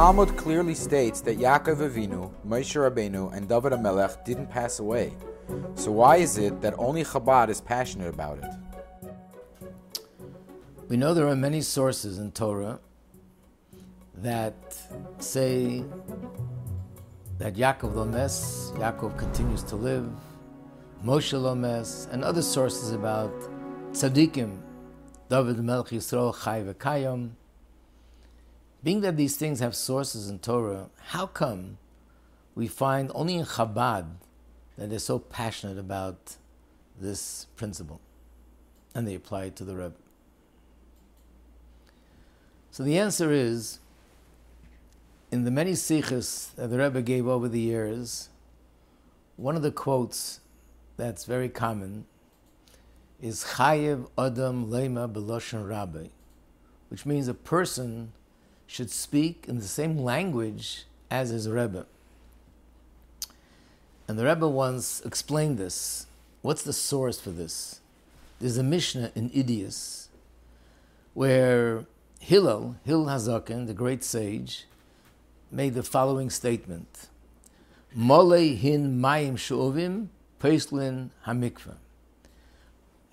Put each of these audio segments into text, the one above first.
Talmud clearly states that Yaakov Avinu, Moshe Rabbeinu, and David HaMelech didn't pass away. So why is it that only Chabad is passionate about it? We know there are many sources in Torah that say that Yaakov Lomes, Yaakov continues to live, Moshe Lomes, and other sources about tzaddikim, David Melech Yisrael Chai V'Kayom. Being that these things have sources in Torah, how come we find only in Chabad that they're so passionate about this principle and they apply it to the Rebbe? So the answer is in the many sichos that the Rebbe gave over the years, one of the quotes that's very common is Chayev Adam Lema Beloshan Rabbi, which means a person should speak in the same language as his Rebbe. And the Rebbe once explained this. What's the source for this? There's a Mishnah in Eduyos where Hillel, Hillel Hazaken, the great sage, made the following statement. Mole hin mayim shu'ovim peislin hamikvah.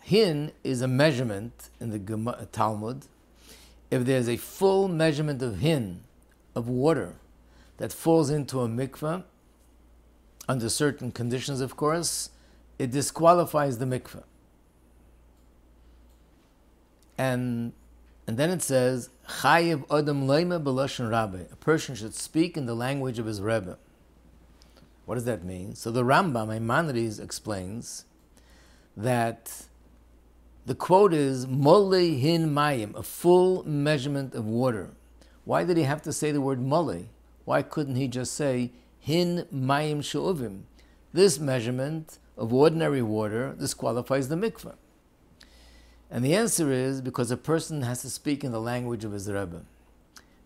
Hin is a measurement in the Talmud. If there's a full measurement of hin, of water, that falls into a mikveh, under certain conditions, of course, it disqualifies the mikveh. And and then it says, Chayiv Adam Leima Belashon Rabbi. A person should speak in the language of his Rebbe. What does that mean? So the Rambam, Maimonides, explains that the quote is mole hin mayim, a full measurement of water. Why did he have to say the word mole? Why couldn't he just say hin mayim shu'uvim? This measurement of ordinary water disqualifies the mikveh. And the answer is because a person has to speak in the language of his Rebbe.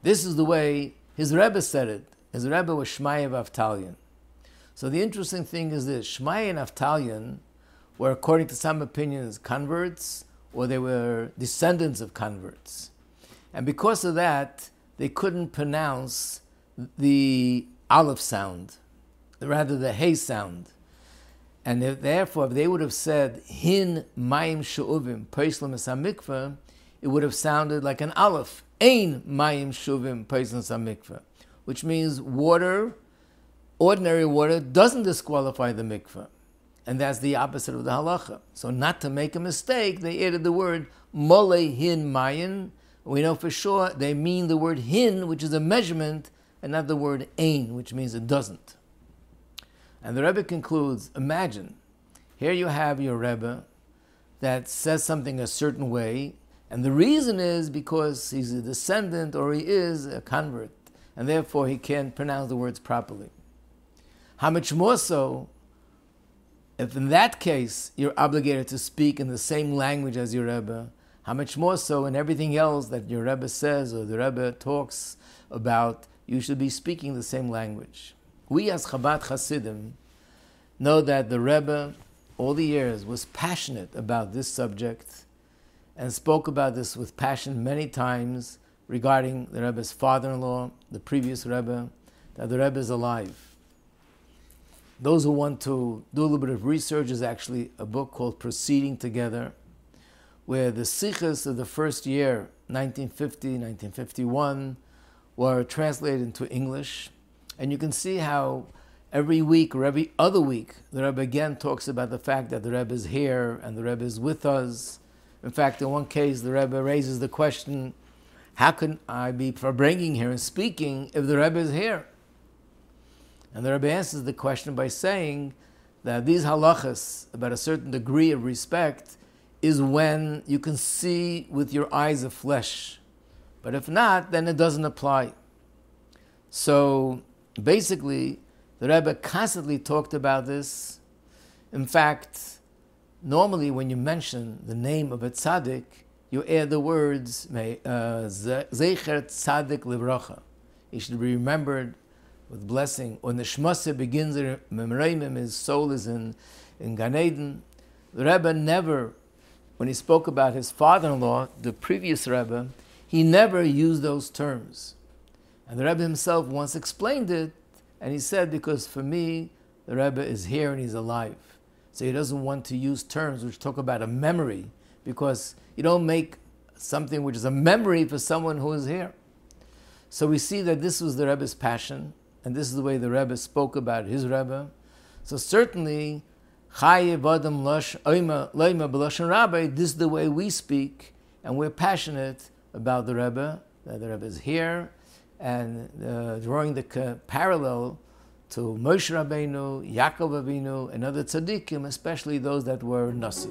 This is the way his Rebbe said it. His Rebbe was Shmaya of Aftalion. So the interesting thing is this Shmaya and Aftalion were, according to some opinions, converts, or they were descendants of converts. And because of that, they couldn't pronounce the aleph sound, rather the hay sound. And therefore, if they would have said hin mayim shu'uvim peislam mikveh, it would have sounded like an aleph. Ein mayim shuvim peislam mikveh, which means water, ordinary water, doesn't disqualify the mikveh. And that's the opposite of the halacha. So, not to make a mistake, they added the word mole hin mayin. We know for sure they mean the word hin, which is a measurement, and not the word ain, which means it doesn't. And the Rebbe concludes Imagine, here you have your Rebbe that says something a certain way, and the reason is because he's a descendant or he is a convert, and therefore he can't pronounce the words properly. How much more so if in that case you're obligated to speak in the same language as your Rebbe, how much more so in everything else that your Rebbe says or the Rebbe talks about, you should be speaking the same language. We as Chabad Hasidim know that the Rebbe, all the years, was passionate about this subject and spoke about this with passion many times regarding the Rebbe's father-in-law, the previous Rebbe, that the Rebbe is alive. Those who want to do a little bit of research is actually a book called Proceeding Together, where the sichos of the first year, 1950, 1951, were translated into English and you can see how every week or every other week, the Rebbe again talks about the fact that the Rebbe is here and the Rebbe is with us. In fact, in one case, the Rebbe raises the question, how can I be farbrengen here and speaking if the Rebbe is here? And the Rebbe answers the question by saying that these halachas, about a certain degree of respect, is when you can see with your eyes of flesh. But if not, then it doesn't apply. So basically, the Rebbe constantly talked about this. In fact, normally when you mention the name of a tzaddik, you add the words uh, Zecher Tzaddik Livracha. He should be remembered with blessing. When the Shmasa begins, Memreimim, his soul is in, in Gan Eden. The Rebbe never, when he spoke about his father in law, the previous Rebbe, he never used those terms. And the Rebbe himself once explained it, and he said, because for me, the Rebbe is here and he's alive. So he doesn't want to use terms which talk about a memory, because you don't make something which is a memory for someone who is here. So we see that this was the Rebbe's passion, and this is the way the Rebbe spoke about his Rebbe. So certainly, Rabbi, this is the way we speak, and we're passionate about the Rebbe, that the Rebbe is here, and uh, drawing the parallel to Moshe Rabbeinu, Yaakov Avinu, and other tzaddikim, especially those that were Nasi.